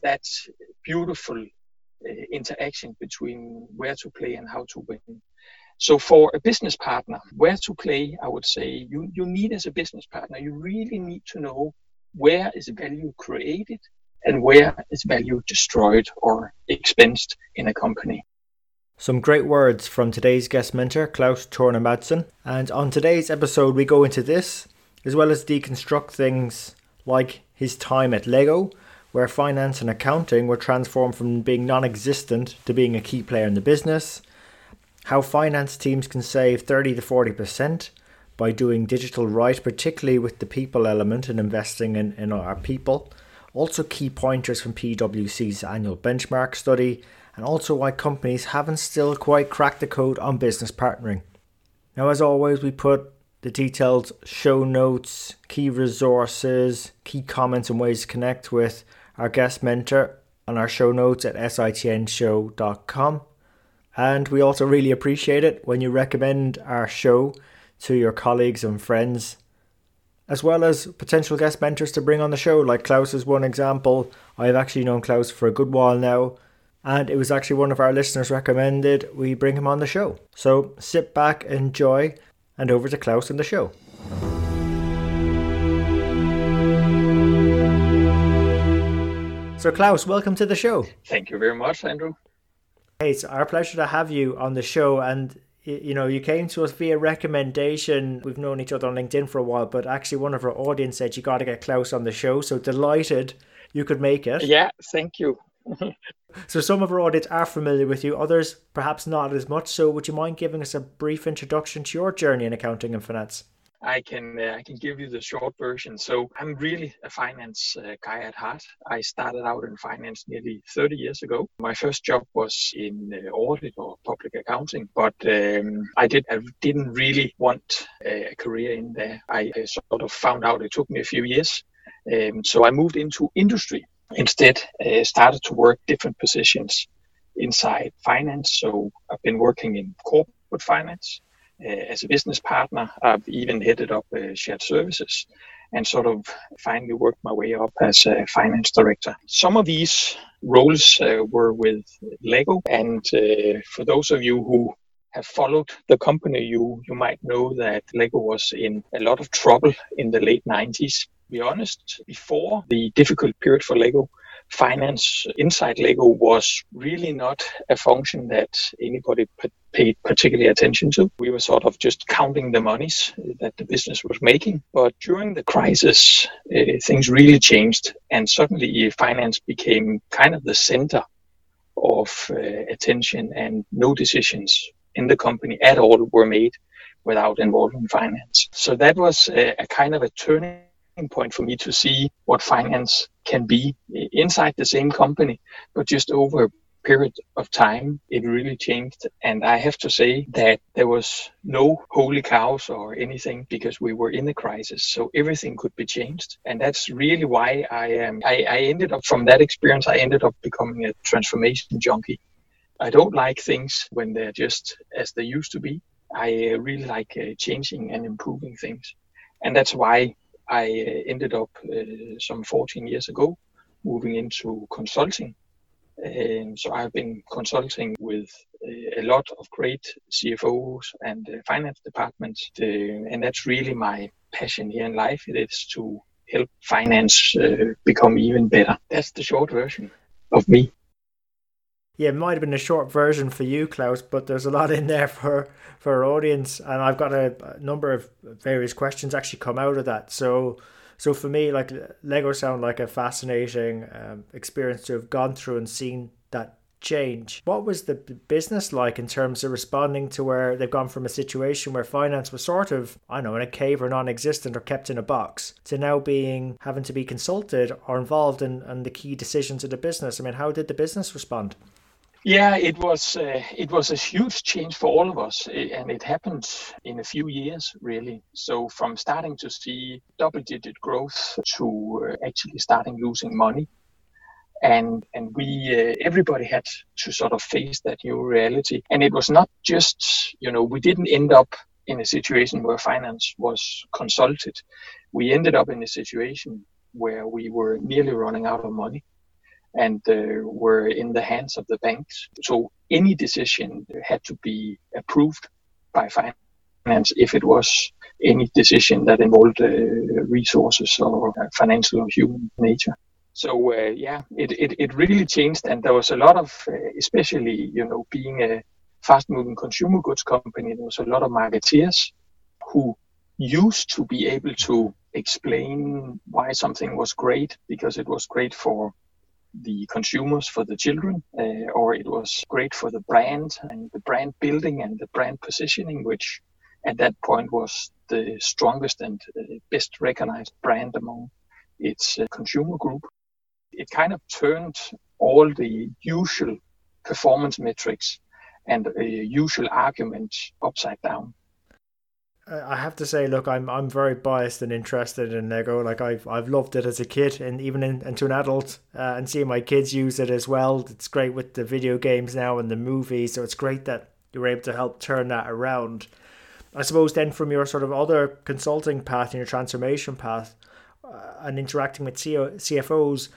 that beautiful uh, interaction between where to play and how to win. So for a business partner, where to play, I would say you, you need as a business partner, you really need to know where is value created and where is value destroyed or expensed in a company. Some great words from today's guest mentor, Klaus Torner Madsen. And on today's episode, we go into this, as well as deconstruct things like his time at Lego, where finance and accounting were transformed from being non existent to being a key player in the business, how finance teams can save 30 to 40% by doing digital right, particularly with the people element and investing in, in our people. Also, key pointers from PwC's annual benchmark study, and also why companies haven't still quite cracked the code on business partnering. Now, as always, we put the detailed show notes, key resources, key comments, and ways to connect with our guest mentor on our show notes at sitnshow.com. And we also really appreciate it when you recommend our show to your colleagues and friends, as well as potential guest mentors to bring on the show. Like Klaus is one example. I've actually known Klaus for a good while now, and it was actually one of our listeners recommended we bring him on the show. So sit back, enjoy, and over to Klaus and the show. So, Klaus, welcome to the show. Thank you very much, Andrew. Hey, it's our pleasure to have you on the show. And, you know, you came to us via recommendation. We've known each other on LinkedIn for a while, but actually, one of our audience said you got to get Klaus on the show. So, delighted you could make it. Yeah, thank you. so, some of our audience are familiar with you, others perhaps not as much. So, would you mind giving us a brief introduction to your journey in accounting and finance? I can uh, I can give you the short version. So I'm really a finance uh, guy at heart. I started out in finance nearly 30 years ago. My first job was in uh, audit or public accounting, but um, I did I didn't really want a career in there. I, I sort of found out it took me a few years, um, so I moved into industry instead. Uh, started to work different positions inside finance. So I've been working in corporate finance as a business partner. I've even headed up uh, shared services and sort of finally worked my way up as a finance director. Some of these roles uh, were with Lego, and for those of you who have followed the company, you you might know that Lego was in a lot of trouble in the late 90s. To be honest, before the difficult period for Lego, finance inside Lego was really not a function that anybody paid particularly attention to. We were sort of just counting the monies that the business was making. But during the crisis, uh, things really changed, and suddenly finance became kind of the center of uh, attention, and no decisions in the company at all were made without involving finance. So that was a, a kind of a turning point for me to see what finance can be inside the same company, but just over a period of time, it really changed. And I have to say that there was no holy cows or anything because we were in a crisis. So everything could be changed. And that's really why I am, I, I ended up from that experience, I ended up becoming a transformation junkie. I don't like things when they're just as they used to be. I uh, really like uh, changing and improving things. And that's why I uh, ended up uh, some 14 years ago moving into consulting. Um, so I've been consulting with uh, a lot of great CFOs and finance departments, uh, and that's really my passion here in life. It is to help finance uh, become even better. That's the short version of me yeah, it might have been a short version for you, Klaus, but there's a lot in there for for our audience, and I've got a, a number of various questions actually come out of that. So, so for me, like Lego sound like a fascinating um, experience to have gone through and seen that change. What was the business like in terms of responding to where they've gone from a situation where finance was sort of, I don't know, in a cave or non existent or kept in a box to now being having to be consulted or involved in, in the key decisions of the business? I mean, how did the business respond? Yeah, it was uh, it was a huge change for all of us, and it happened in a few years, really. So from starting to see double-digit growth to uh, actually starting losing money, and and we uh, everybody had to sort of face that new reality. And it was not just you know we didn't end up in a situation where finance was consulted. We ended up in a situation where we were nearly running out of money and uh, were in the hands of the banks. So any decision had to be approved by finance if it was any decision that involved uh, resources or financial or human nature. So uh, yeah, it, it, it really changed, and there was a lot of, uh, especially you know, being a fast-moving consumer goods company, there was a lot of marketeers who used to be able to explain why something was great because it was great for the consumers, for the children, uh, or it was great for the brand and the brand building and the brand positioning, which at that point was the strongest and uh, best recognized brand among its uh, consumer group. It kind of turned all the usual performance metrics and uh, usual arguments upside down. I have to say, look, I'm I'm very biased and interested in Lego. Like I've I've loved it as a kid, and even in, into an adult, uh, and seeing my kids use it as well. It's great with the video games now and the movies, so it's great that you're able to help turn that around. I suppose then from your sort of other consulting path and your transformation path, uh, and interacting with CEO, CFOs,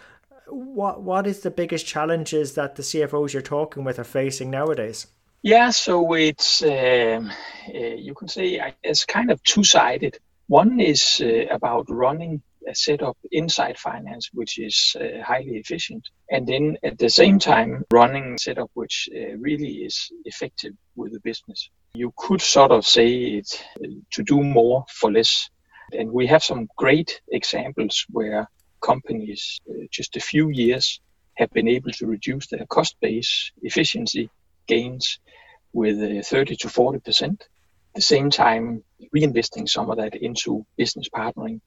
what what is the biggest challenges that the CFOs you're talking with are facing nowadays? Yeah, so it's um, uh, you can say it's kind of two-sided. One is uh, about running a setup inside finance, which is uh, highly efficient, and then at the same time running a setup which uh, really is effective with the business. You could sort of say it uh, to do more for less, and we have some great examples where companies uh, just a few years have been able to reduce their cost base efficiency gains with uh, 30 to 40 percent. At the same time, reinvesting some of that into business partnering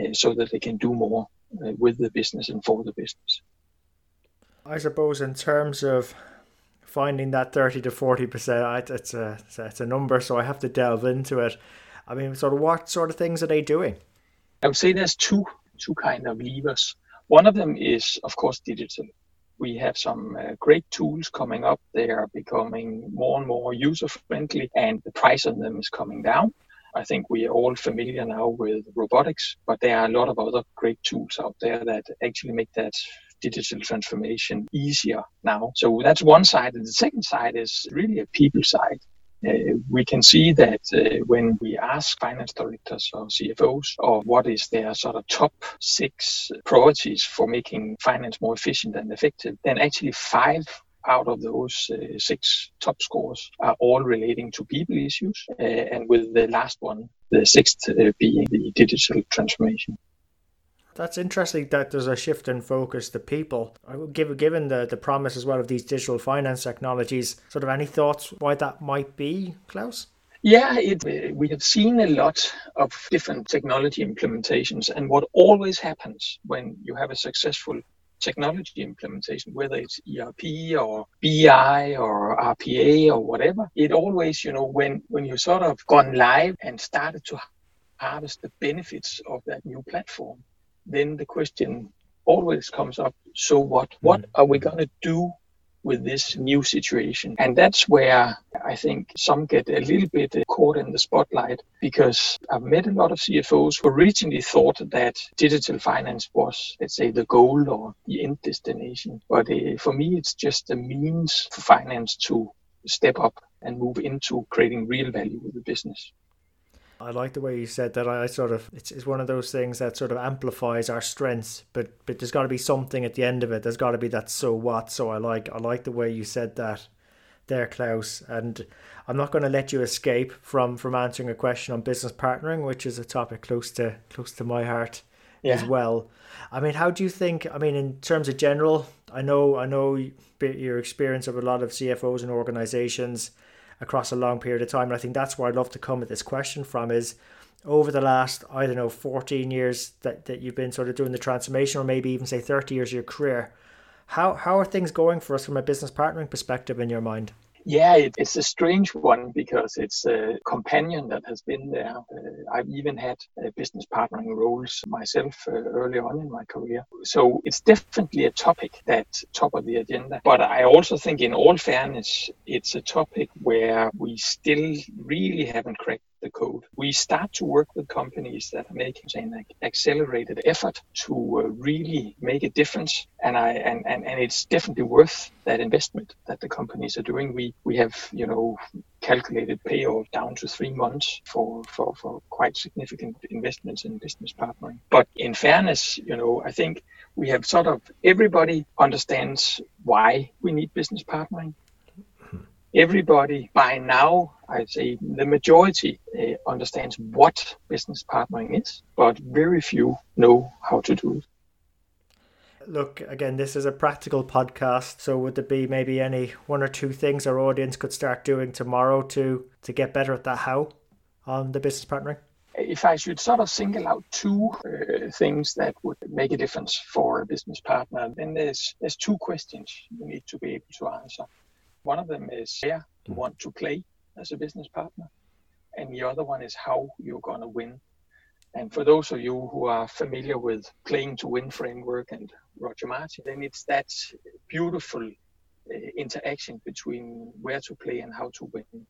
uh, so that they can do more uh, with the business and for the business. I suppose in terms of finding that 30 to 40 percent, it's a it's a number, so I have to delve into it. I mean, sort of what sort of things are they doing? I would say there's two two kind of levers. One of them is, of course, digital we have some uh, great tools coming up. They are becoming more and more user friendly, and the price on them is coming down. I think we are all familiar now with robotics, but there are a lot of other great tools out there that actually make that digital transformation easier now. So that's one side. And the second side is really a people side. Uh, we can see that uh, when we ask finance directors or CFOs or what is their sort of top six priorities for making finance more efficient and effective, then actually five out of those uh, six top scores are all relating to people issues, uh, and with the last one, the sixth uh, being the digital transformation. That's interesting that there's a shift in focus to people. I would Given given the, the promise as well of these digital finance technologies, sort of any thoughts why that might be, Klaus? Yeah, it, we have seen a lot of different technology implementations, and what always happens when you have a successful technology implementation, whether it's ERP or BI or RPA or whatever, it always, you know, when when you sort of gone live and started to harvest the benefits of that new platform, then the question always comes up so what what mm. are we going to do with this new situation? And that's where i think some get a little bit caught in the spotlight because i've met a lot of cfos who originally thought that digital finance was let's say the goal or the end destination. But uh, for me it's just a means for finance to step up and move into creating real value with the business I like the way you said that. I sort of it's, it's one of those things that sort of amplifies our strengths, but but there's got to be something at the end of it. There's got to be that so what. So I like I like the way you said that there, Klaus. And I'm not going to let you escape from from answering a question on business partnering, which is a topic close to close to my heart yeah. as well. I mean, how do you think? I mean, in terms of general, I know, I know your experience of a lot of CFOs and organizations across a long period of time. And I think that's where I'd love to come at this question from is over the last, I don't know, 14 years that, that you've been sort of doing the transformation, or maybe even say 30 years of your career, how, how are things going for us from a business partnering perspective in your mind? Yeah, it, it's a strange one because it's a companion that has been there. Uh, I've even had uh, business partnering roles myself uh, early on in my career. So it's definitely a topic that's top of the agenda. But I also think, in all fairness, it's a topic where we still really haven't cracked the code. We start to work with companies that are making an accelerated effort to uh, really make a difference, and I and, and, and it's definitely worth that investment that the companies are doing. We we have you know calculated payoff down to three months for, for, for quite significant investments in business partnering. But in fairness, you know, I think we have sort of everybody understands why we need business partnering everybody by now, I'd say the majority uh, understands what business partnering is, but very few know how to do it. Look, again, this is a practical podcast. So, would there be maybe any one or two things our audience could start doing tomorrow to to get better at that how on the business partnering? If I should sort of single out two uh, things that would make a difference for a business partner, then there's there's two questions you need to be able to answer. One of them is where you want to play as a business partner, and the other one is how you're going to win. And for those of you who are familiar with playing to win framework and Roger Martin, then it's that beautiful uh, interaction between where to play and how to win.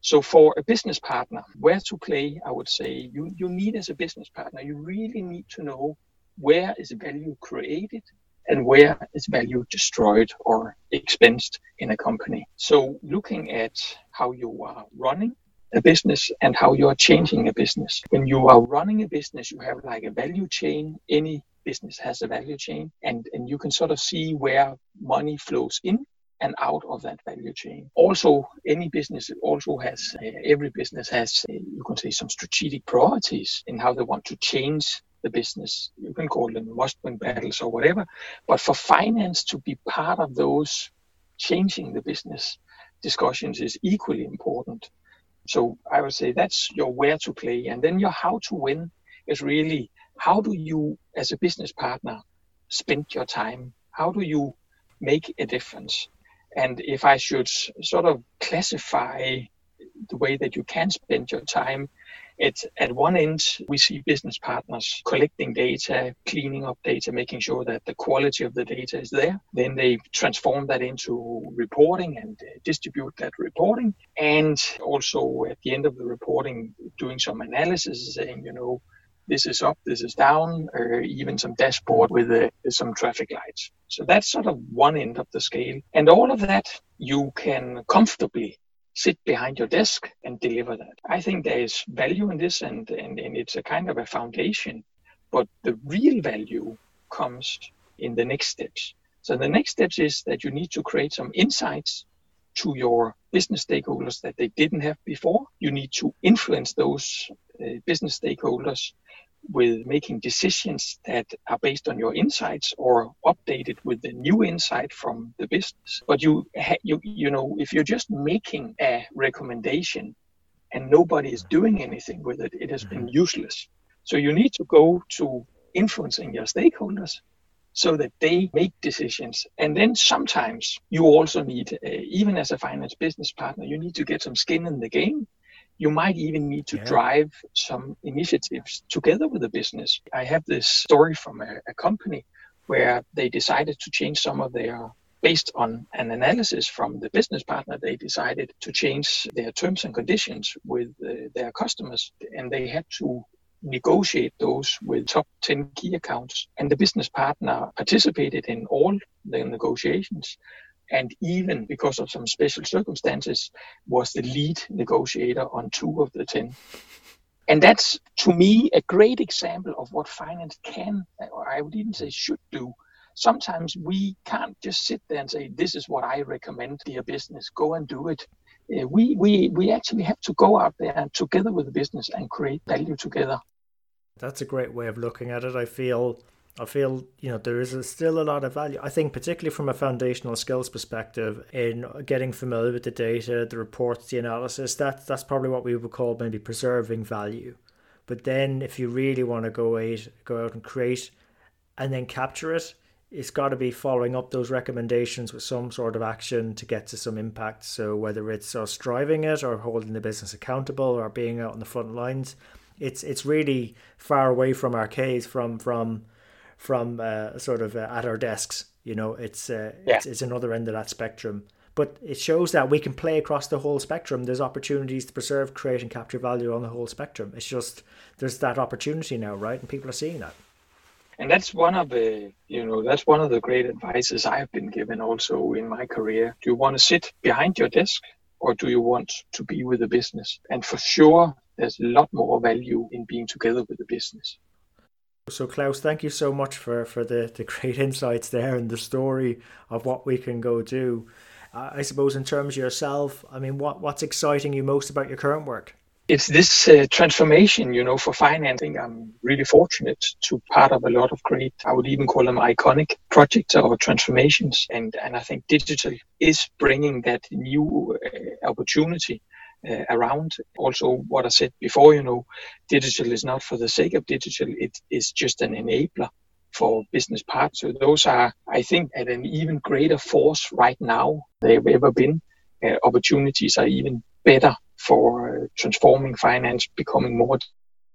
So for a business partner, where to play, I would say you, you need as a business partner, you really need to know where is value created and where is value destroyed or expensed in a company. So looking at how you are running a business and how you are changing a business. When you are running a business, you have like a value chain. Any business has a value chain and, and you can sort of see where money flows in and out of that value chain. Also, any business also has, uh, every business has, uh, you can say, some strategic priorities in how they want to change the business. You can call them must-win battles or whatever. But for finance to be part of those changing the business discussions is equally important. So I would say that's your where to play. And then your how to win is really how do you, as a business partner, spend your time? How do you make a difference? And if I should sort of classify the way that you can spend your time, at one end, we see business partners collecting data, cleaning up data, making sure that the quality of the data is there. Then they transform that into reporting and uh, distribute that reporting. And also at the end of the reporting, doing some analysis saying, you know, this is up, this is down, or even some dashboard with uh, some traffic lights. So that's sort of one end of the scale. And all of that you can comfortably sit behind your desk and deliver that. I think there is value in this and, and, and it's a kind of a foundation. But the real value comes in the next steps. So the next steps is that you need to create some insights to your business stakeholders that they didn't have before. You need to influence those uh, business stakeholders with making decisions that are based on your insights or updated with the new insight from the business. But you, you, you know, if you're just making a recommendation and nobody is doing anything with it, it has been mm-hmm. useless. So you need to go to influencing your stakeholders so that they make decisions. And then sometimes you also need, uh, even as a finance business partner, you need to get some skin in the game you might even need to yeah. drive some initiatives together with the business. I have this story from a, a company where they decided to change some of their based on an analysis from the business partner, they decided to change their terms and conditions with uh, their customers, and they had to negotiate those with top 10 key accounts. And the business partner participated in all the negotiations and even because of some special circumstances, was the lead negotiator on two of the 10. And that's, to me, a great example of what finance can, or I would even say should do. Sometimes we can't just sit there and say, This is what I recommend, dear business, go and do it. Uh, we, we, we actually have to go out there and together with the business and create value together. That's a great way of looking at it. I feel I feel you know there is a, still a lot of value. I think particularly from a foundational skills perspective in getting familiar with the data, the reports, the analysis. That that's probably what we would call maybe preserving value. But then if you really want to go out, go out and create, and then capture it, it's got to be following up those recommendations with some sort of action to get to some impact. So whether it's us driving it or holding the business accountable or being out on the front lines, it's it's really far away from our case from from from uh, sort of uh, at our desks. You know, it's, uh, yeah. it's it's another end of that spectrum. But it shows that we can play across the whole spectrum. There's opportunities to preserve, create, and capture value on the whole spectrum. It's just there's that opportunity now, right? And people are seeing that and that's one of the you know that's one of the great advices i've been given also in my career do you want to sit behind your desk or do you want to be with the business and for sure there's a lot more value in being together with the business so klaus thank you so much for for the the great insights there and the story of what we can go do uh, i suppose in terms of yourself i mean what what's exciting you most about your current work it's this uh, transformation, you know, for financing. I'm really fortunate to part of a lot of great, I would even call them iconic projects or transformations. And, and I think digital is bringing that new uh, opportunity uh, around. Also, what I said before, you know, digital is not for the sake of digital, it is just an enabler for business parts. So those are, I think, at an even greater force right now they've ever been. Uh, opportunities are even better for uh, transforming finance, becoming more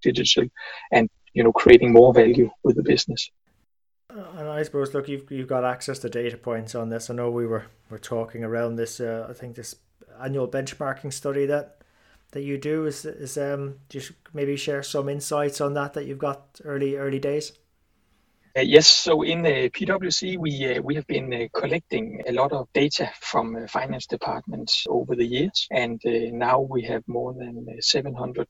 digital, and you know creating more value with the business. Uh, and I suppose, look, you've you've got access to data points on this. I know we were were talking around this. Uh, I think this annual benchmarking study that that you do is is um just maybe share some insights on that that you've got early early days. Uh, yes, so in uh, PwC, we uh, we have been uh, collecting a lot of data from uh, finance departments over the years, and uh, now we have more than 700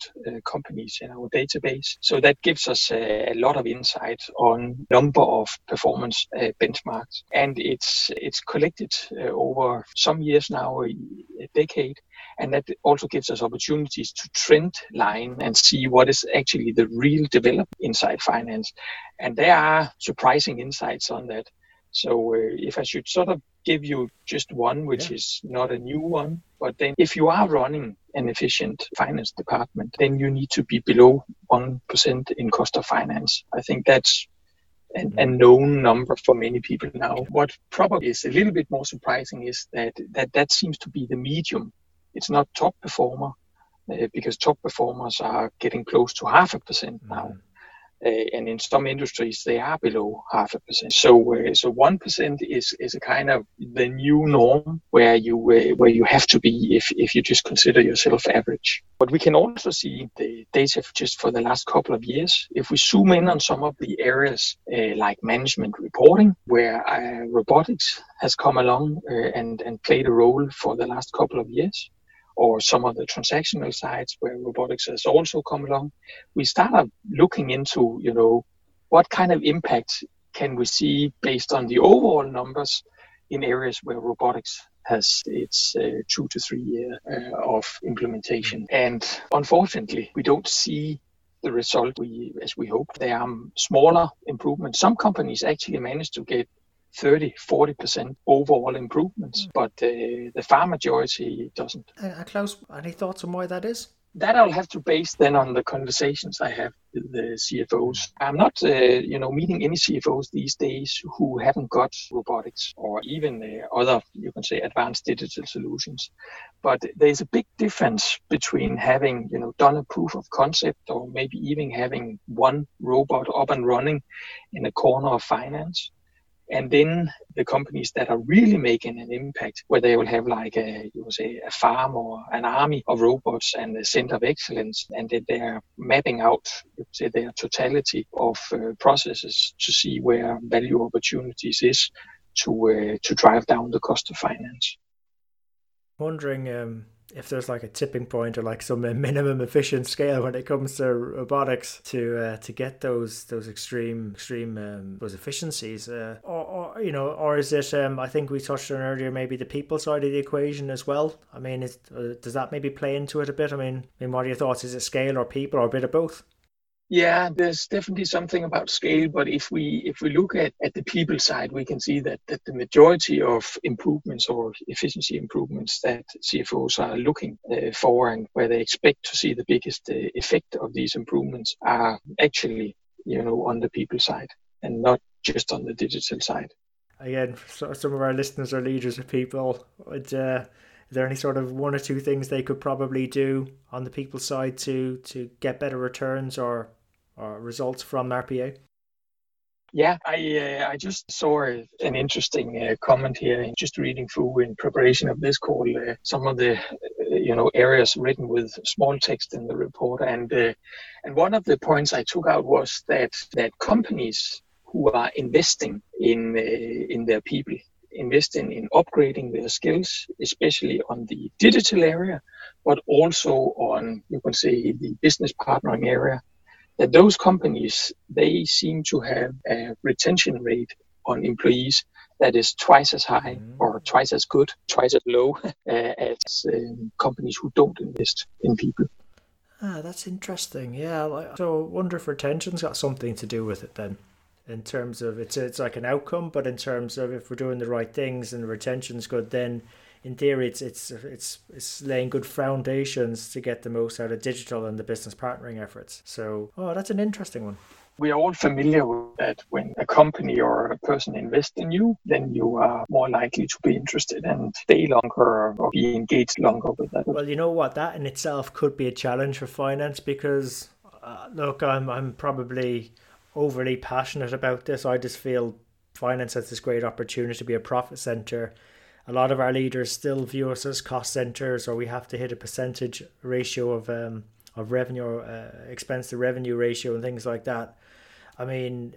companies in our database. So that gives us a lot of insight on number of performance benchmarks, and it's it's collected over some years now, a decade, and that also gives us opportunities to trend line and see what is actually the real development inside finance. And there are surprising insights on that. So uh, if I should sort of give you just one, which yeah. is not a new one, but then if you are running an efficient finance department, then you need to be below 1% in cost of finance. I think that's an, a mm-hmm. known number for many people now. What probably is a little bit more surprising is that that, that seems to be the medium it's not top performer uh, because top performers are getting close to half a percent now. Mm. Uh, and in some industries they are below half a percent. So uh, so one percent is is a kind of the new norm where you uh, where you have to be if if you just consider yourself average. But we can also see the data just for the last couple of years. If we zoom in on some of the areas uh, like management reporting, where uh, robotics has come along uh, and and played a role for the last couple of years or some of the transactional sides where robotics has also come along, we started looking into, you know, what kind of impact can we see based on the overall numbers in areas where robotics has its uh, two to three year uh, of implementation. And unfortunately, we don't see the result we as we hope. There are smaller improvements. Some companies actually managed to get 30, 40% overall improvements, mm. but uh, the far majority doesn't. Uh, Klaus, any thoughts on why that is? That I'll have to base then on the conversations I have with the CFOs. I'm not, uh, you know, meeting any CFOs these days who haven't got robotics or even uh, other, you can say, advanced digital solutions. But there's a big difference between having, you know, done a proof of concept or maybe even having one robot up and running in a corner of finance and then the companies that are really making an impact, where they will have like a, you would say, a farm or an army of robots and a center of excellence, and that they are mapping out, say, their totality of uh, processes to see where value opportunities is to uh, to drive down the cost of finance. Wondering um, if there's like a tipping point or like some minimum efficient scale when it comes to robotics to uh, to get those those extreme extreme um, those efficiencies uh, or, or, you know or is it um, I think we touched on earlier maybe the people side of the equation as well. I mean is, uh, does that maybe play into it a bit? I mean I mean what are your thoughts? Is it scale or people or a bit of both Yeah, there's definitely something about scale, but if we if we look at, at the people side, we can see that, that the majority of improvements or efficiency improvements that CFOs are looking uh, for and where they expect to see the biggest uh, effect of these improvements are actually you know on the people side and not just on the digital side. Again, some of our listeners are leaders of people. Would, uh, is there any sort of one or two things they could probably do on the people side to to get better returns or or results from RPA? Yeah, I uh, I just saw an interesting uh, comment here, just reading through in preparation of this call, uh, some of the uh, you know areas written with small text in the report, and uh, and one of the points I took out was that that companies who are investing in uh, in their people, investing in upgrading their skills, especially on the digital area, but also on you can say the business partnering area that those companies they seem to have a retention rate on employees that is twice as high mm-hmm. or twice as good, twice as low uh, as um, companies who don't invest in people. Ah, that's interesting. Yeah, so I wonder if retention's got something to do with it then. In terms of it's it's like an outcome, but in terms of if we're doing the right things and retention's good, then in theory, it's it's it's it's laying good foundations to get the most out of digital and the business partnering efforts. So, oh, that's an interesting one. We are all familiar with that when a company or a person invests in you, then you are more likely to be interested and stay longer or be engaged longer with that. Well, you know what? That in itself could be a challenge for finance because, uh, look, I'm, I'm probably overly passionate about this. I just feel finance has this great opportunity to be a profit center a lot of our leaders still view us as cost centers, or we have to hit a percentage ratio of um, of revenue, uh, expense to revenue ratio, and things like that. I mean,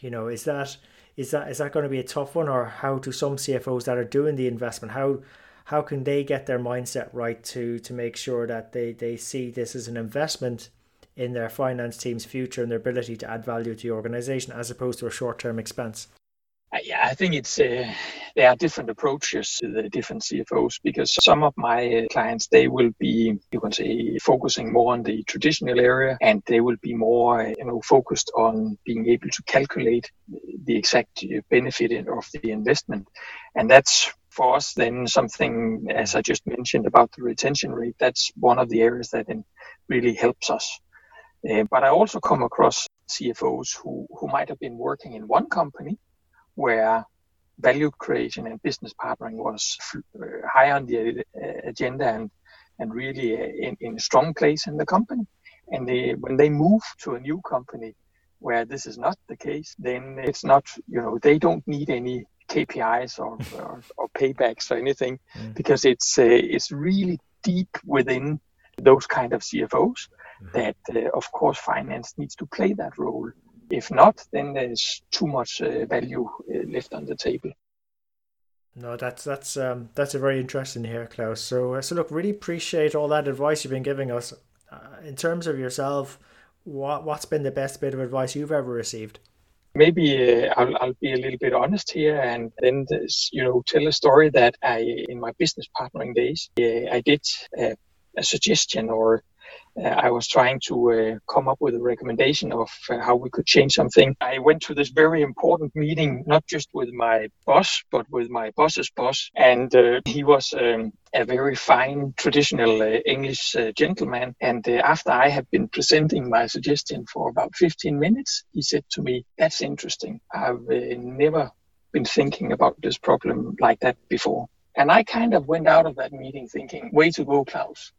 you know, is that is that is that going to be a tough one, or how do some CFOs that are doing the investment how how can they get their mindset right to to make sure that they they see this as an investment in their finance team's future and their ability to add value to the organization as opposed to a short term expense? Yeah, I think it's uh, there are different approaches to the different CFOs because some of my uh, clients they will be you can say focusing more on the traditional area and they will be more you know focused on being able to calculate the exact benefit of the investment, and that's for us then something as I just mentioned about the retention rate. That's one of the areas that really helps us. Uh, but I also come across CFOs who, who might have been working in one company where value creation and business partnering was uh, high on the uh, agenda and and really uh, in, in a strong place in the company. And they, when they move to a new company where this is not the case, then it's not, you know, they don't need any KPIs or, or, or paybacks or anything mm. because it's uh, it's really deep within those kind of CFOs mm. that, uh, of course, finance needs to play that role. If not, then there's too much uh, value left on the table. No, that's that's um, that's a very interesting here, Klaus. So uh, so look, really appreciate all that advice you've been giving us. Uh, in terms of yourself, what what's been the best bit of advice you've ever received? Maybe uh, I'll, I'll be a little bit honest here, and then you know tell a story that I in my business partnering days uh, I did a suggestion or uh, I was trying to uh, come up with a recommendation of uh, how we could change something. I went to this very important meeting, not just with my boss, but with my boss's boss. And uh, he was um, a very fine traditional uh, English uh, gentleman. And after I had been presenting my suggestion for about 15 minutes, he said to me, That's interesting. I've never been thinking about this problem like that before. And I kind of went out of that meeting thinking, way to go, Klaus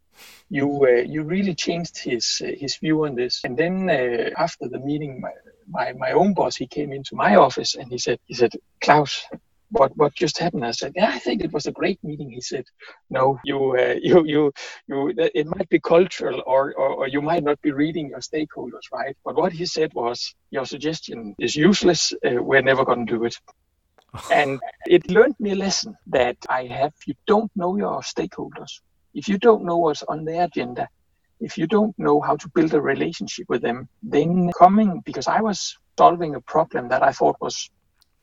you uh, you really changed his uh, his view on this. And then uh, after the meeting, my, my, my own boss he came into my office and he said he said Klaus. What what just happened? I said, yeah, I think it was a great meeting. He said, no, you uh, you you you. It might be cultural, or, or or you might not be reading your stakeholders right. But what he said was, your suggestion is useless. Uh, we're never going to do it. and it learned me a lesson that I have. You don't know your stakeholders if you don't know what's on their agenda, if you don't know how to build a relationship with them, then coming because I was solving a problem that I thought was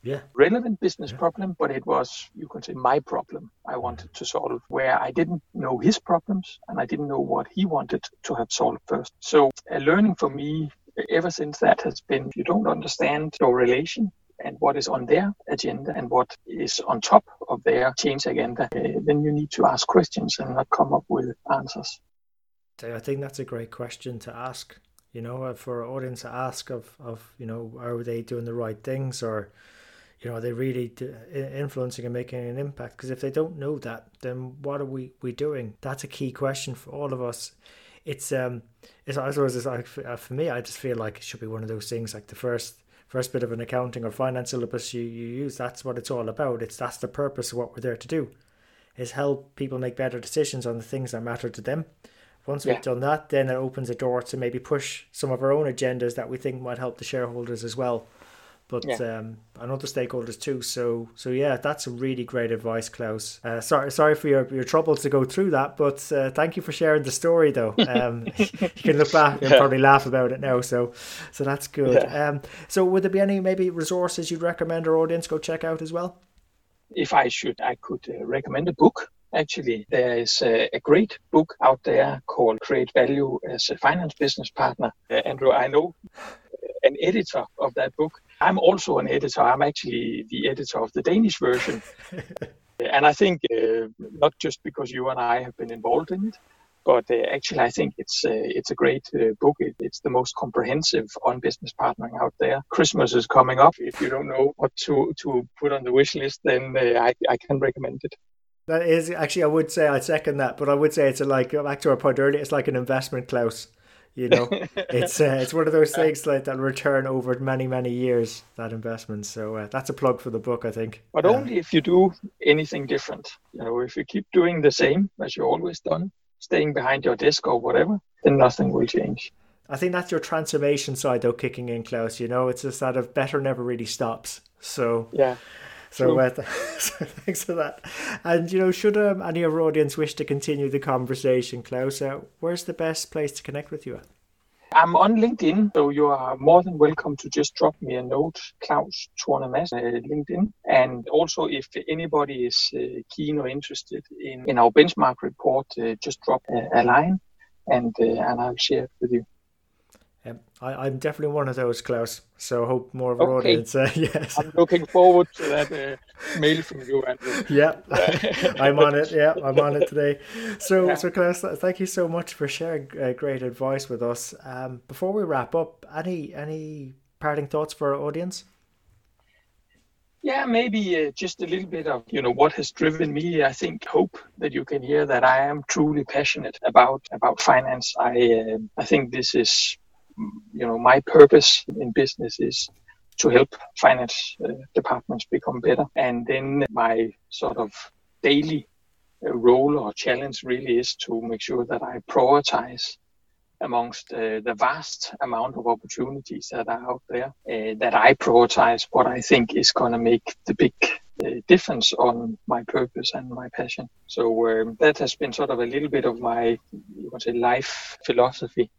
yeah. relevant business yeah. problem, but it was you could say my problem I wanted to solve where I didn't know his problems and I didn't know what he wanted to have solved first. So a learning for me ever since that has been you don't understand your relation and what is on their agenda and what is on top of their change agenda, uh, then you need to ask questions and not come up with answers. I think that's a great question to ask. You know, uh, for our audience to ask of, of you know, are they doing the right things or, you know, are they really influencing and making an impact? Because if they don't know that, then what are we, we doing? That's a key question for all of us. It's um, it's I suppose it's like for me, I just feel like it should be one of those things like the first first bit of an accounting or finance syllabus you, you use. That's what it's all about. It's that's the purpose of what we're there to do, is help people make better decisions on the things that matter to them once we've done that, then it opens a door to maybe push some of our own agendas that we think might help the shareholders as well, but yeah. um, and other stakeholders too. So so yeah, that's really great advice, Klaus. Uh, sorry sorry for your, your troubles to go through that, but uh, thank you for sharing the story though. Um, you can look back and yeah. probably laugh about it now. So so that's good. Yeah. Um, so would there be any maybe resources you'd recommend our audience go check out as well? If I should, I could uh, recommend a book Actually, there is a, a, great book out there called Create Value as a Finance Business Partner. Uh, Andrew, I know an editor of that book. I'm also an editor. I'm actually the editor of the Danish version. and I think uh, not just because you and I have been involved in it, but uh, actually I think it's uh, it's a great uh, book. It, it's the most comprehensive on business partnering out there. Christmas is coming up. If you don't know what to to put on the wish list, then uh, I I can recommend it. That is actually, I would say I second that, but I would say it's a, like back to our point earlier. It's like an investment, Klaus. You know, it's uh, it's one of those things like that return over many many years that investment. So uh, that's a plug for the book, I think. But only if you do anything different. You know, if you keep doing the same as you always done, staying behind your desk or whatever, then nothing will change. I think that's your transformation side though kicking in, Klaus. You know, it's just that of better never really stops. So yeah, so, uh, so thanks for that. And you know, should um, any of our audience wish to continue the conversation, Klaus, uh, where's the best place to connect with you at? I'm on LinkedIn, so you are more than welcome to just drop me a note, Klaus Tornemas, uh, LinkedIn. And also, if anybody is uh, keen or interested in, in our benchmark report, uh, just drop a, a line and, uh, and I'll share it with you. Um, I, am definitely one of those, Klaus. So I hope more of our okay. audience. Uh, yes, I'm looking forward to that uh, mail from you, Andrew. Yeah, I'm on it. Yeah, I'm on it today. So, yeah. so Klaus, thank you so much for sharing uh, great advice with us. Um, before we wrap up, any any parting thoughts for our audience? Yeah, maybe uh, just a little bit of you know what has driven me. I think hope that you can hear that I am truly passionate about about finance. I uh, I think this is you know, my purpose in business is to help finance uh, departments become better. And then my sort of daily uh, role or challenge really is to make sure that I prioritize amongst uh, the vast amount of opportunities that are out there, uh, that I prioritize what I think is going to make the big uh, difference on my purpose and my passion. So um, that has been sort of a little bit of my, you can say, life philosophy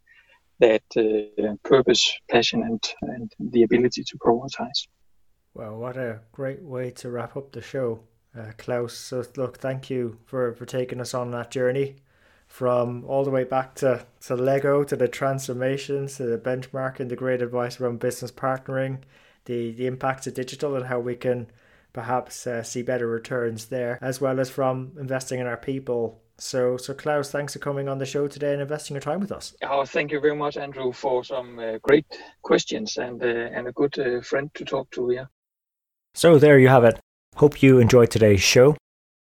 that uh, purpose, passion, and, and the ability to prioritize. Well, what a great way to wrap up the show, uh, Klaus. So, look, thank you for, for taking us on that journey from all the way back to, to Lego, to the transformations, to the benchmarking, the great advice around business partnering, the, the impacts of digital, and how we can perhaps uh, see better returns there, as well as from investing in our people so, so Klaus, thanks for coming on the show today and investing your time with us. Oh, thank you very much, Andrew, for some uh, great questions and uh, and a good uh, friend to talk to here. So there you have it. Hope you enjoyed today's show.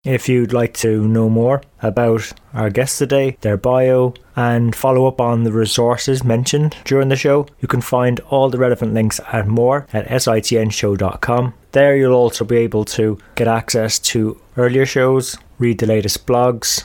If you'd like to know more about our guests today, their bio, and follow up on the resources mentioned during the show, you can find all the relevant links and more at sitnshow.com. There you'll also be able to get access to earlier shows, read the latest blogs,